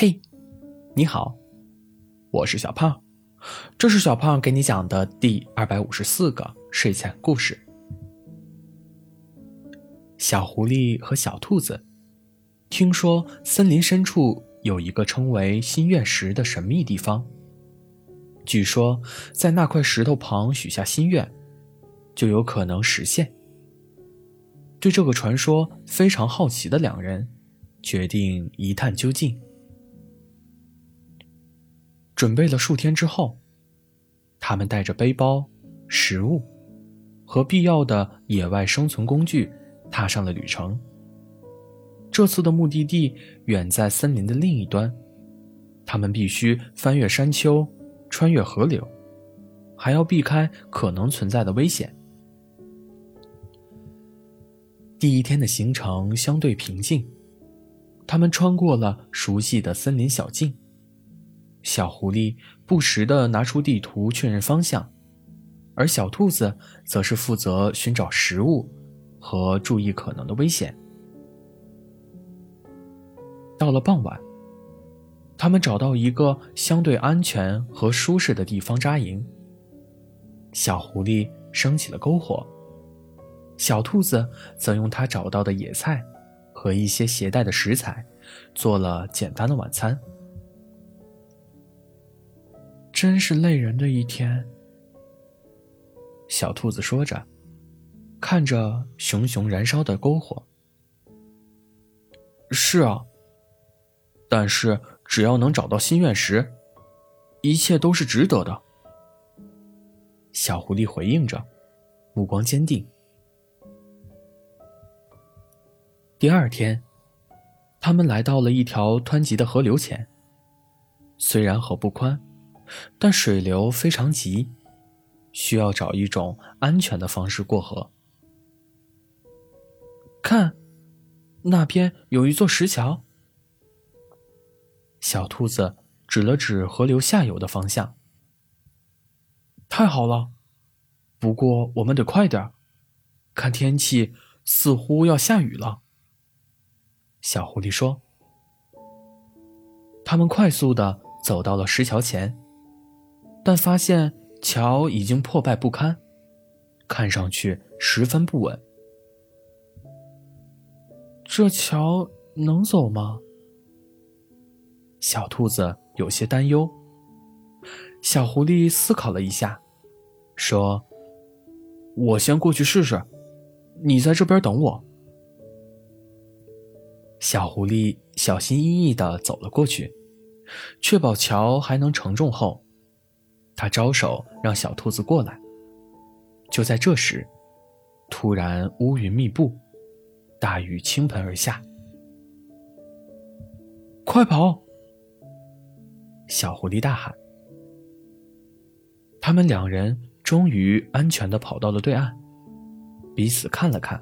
嘿，你好，我是小胖，这是小胖给你讲的第二百五十四个睡前故事。小狐狸和小兔子听说森林深处有一个称为心愿石的神秘地方，据说在那块石头旁许下心愿，就有可能实现。对这个传说非常好奇的两人，决定一探究竟。准备了数天之后，他们带着背包、食物和必要的野外生存工具，踏上了旅程。这次的目的地远在森林的另一端，他们必须翻越山丘，穿越河流，还要避开可能存在的危险。第一天的行程相对平静，他们穿过了熟悉的森林小径。小狐狸不时地拿出地图确认方向，而小兔子则是负责寻找食物和注意可能的危险。到了傍晚，他们找到一个相对安全和舒适的地方扎营。小狐狸升起了篝火，小兔子则用它找到的野菜和一些携带的食材，做了简单的晚餐。真是累人的一天。小兔子说着，看着熊熊燃烧的篝火。是啊，但是只要能找到心愿石，一切都是值得的。小狐狸回应着，目光坚定。第二天，他们来到了一条湍急的河流前。虽然河不宽。但水流非常急，需要找一种安全的方式过河。看，那边有一座石桥。小兔子指了指河流下游的方向。太好了，不过我们得快点看天气似乎要下雨了。小狐狸说。他们快速的走到了石桥前。但发现桥已经破败不堪，看上去十分不稳。这桥能走吗？小兔子有些担忧。小狐狸思考了一下，说：“我先过去试试，你在这边等我。”小狐狸小心翼翼的走了过去，确保桥还能承重后。他招手让小兔子过来。就在这时，突然乌云密布，大雨倾盆而下。快跑！小狐狸大喊。他们两人终于安全的跑到了对岸，彼此看了看，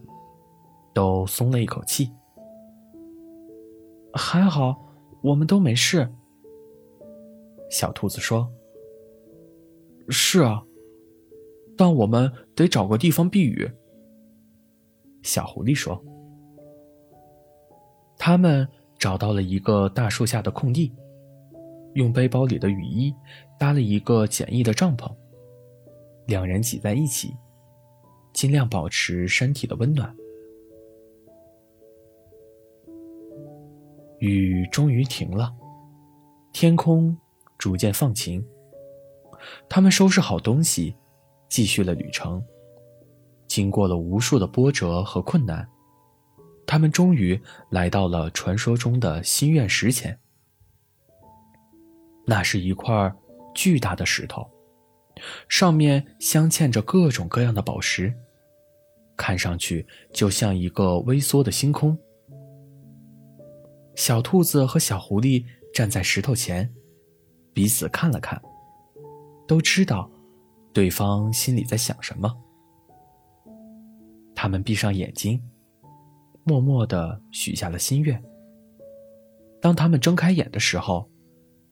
都松了一口气。还好，我们都没事。小兔子说。是啊，但我们得找个地方避雨。小狐狸说：“他们找到了一个大树下的空地，用背包里的雨衣搭了一个简易的帐篷，两人挤在一起，尽量保持身体的温暖。”雨终于停了，天空逐渐放晴。他们收拾好东西，继续了旅程。经过了无数的波折和困难，他们终于来到了传说中的心愿石前。那是一块巨大的石头，上面镶嵌着各种各样的宝石，看上去就像一个微缩的星空。小兔子和小狐狸站在石头前，彼此看了看。都知道，对方心里在想什么。他们闭上眼睛，默默的许下了心愿。当他们睁开眼的时候，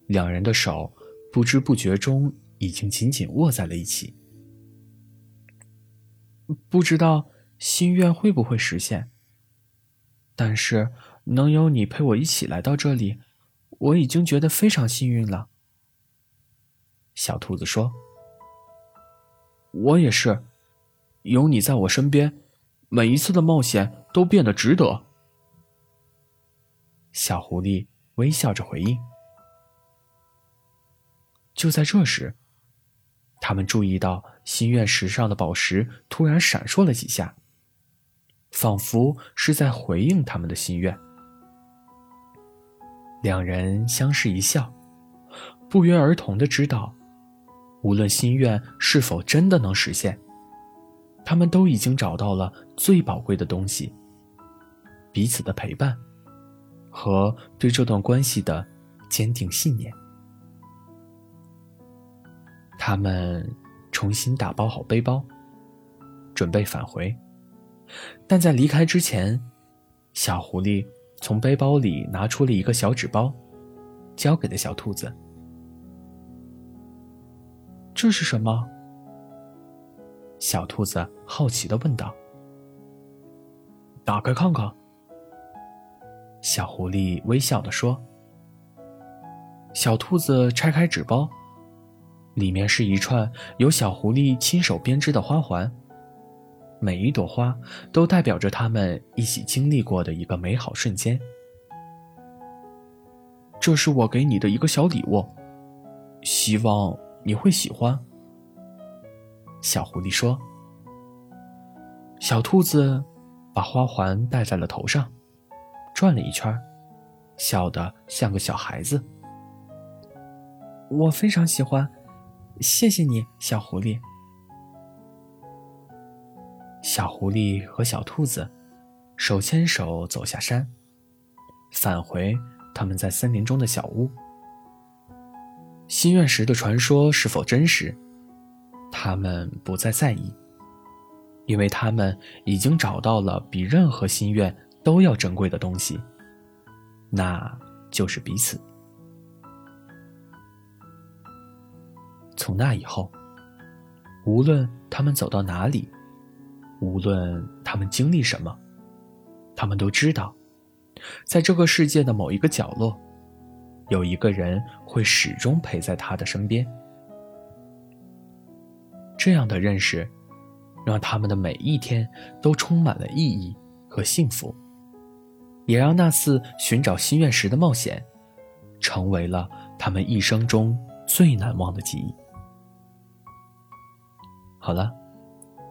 两人的手不知不觉中已经紧紧握在了一起。不知道心愿会不会实现，但是能有你陪我一起来到这里，我已经觉得非常幸运了。小兔子说：“我也是，有你在我身边，每一次的冒险都变得值得。”小狐狸微笑着回应。就在这时，他们注意到心愿石上的宝石突然闪烁了几下，仿佛是在回应他们的心愿。两人相视一笑，不约而同的知道，无论心愿是否真的能实现，他们都已经找到了最宝贵的东西——彼此的陪伴和对这段关系的坚定信念。他们重新打包好背包，准备返回。但在离开之前，小狐狸从背包里拿出了一个小纸包，交给了小兔子。这是什么？小兔子好奇的问道。打开看看。小狐狸微笑的说。小兔子拆开纸包。里面是一串由小狐狸亲手编织的花环，每一朵花都代表着他们一起经历过的一个美好瞬间。这是我给你的一个小礼物，希望你会喜欢。小狐狸说。小兔子把花环戴在了头上，转了一圈，笑得像个小孩子。我非常喜欢。谢谢你，小狐狸。小狐狸和小兔子手牵手走下山，返回他们在森林中的小屋。心愿石的传说是否真实？他们不再在意，因为他们已经找到了比任何心愿都要珍贵的东西，那就是彼此。从那以后，无论他们走到哪里，无论他们经历什么，他们都知道，在这个世界的某一个角落，有一个人会始终陪在他的身边。这样的认识，让他们的每一天都充满了意义和幸福，也让那次寻找心愿时的冒险，成为了他们一生中最难忘的记忆。好了，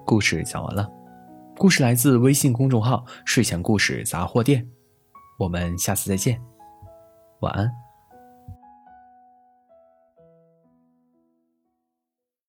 故事讲完了。故事来自微信公众号“睡前故事杂货店”，我们下次再见，晚安。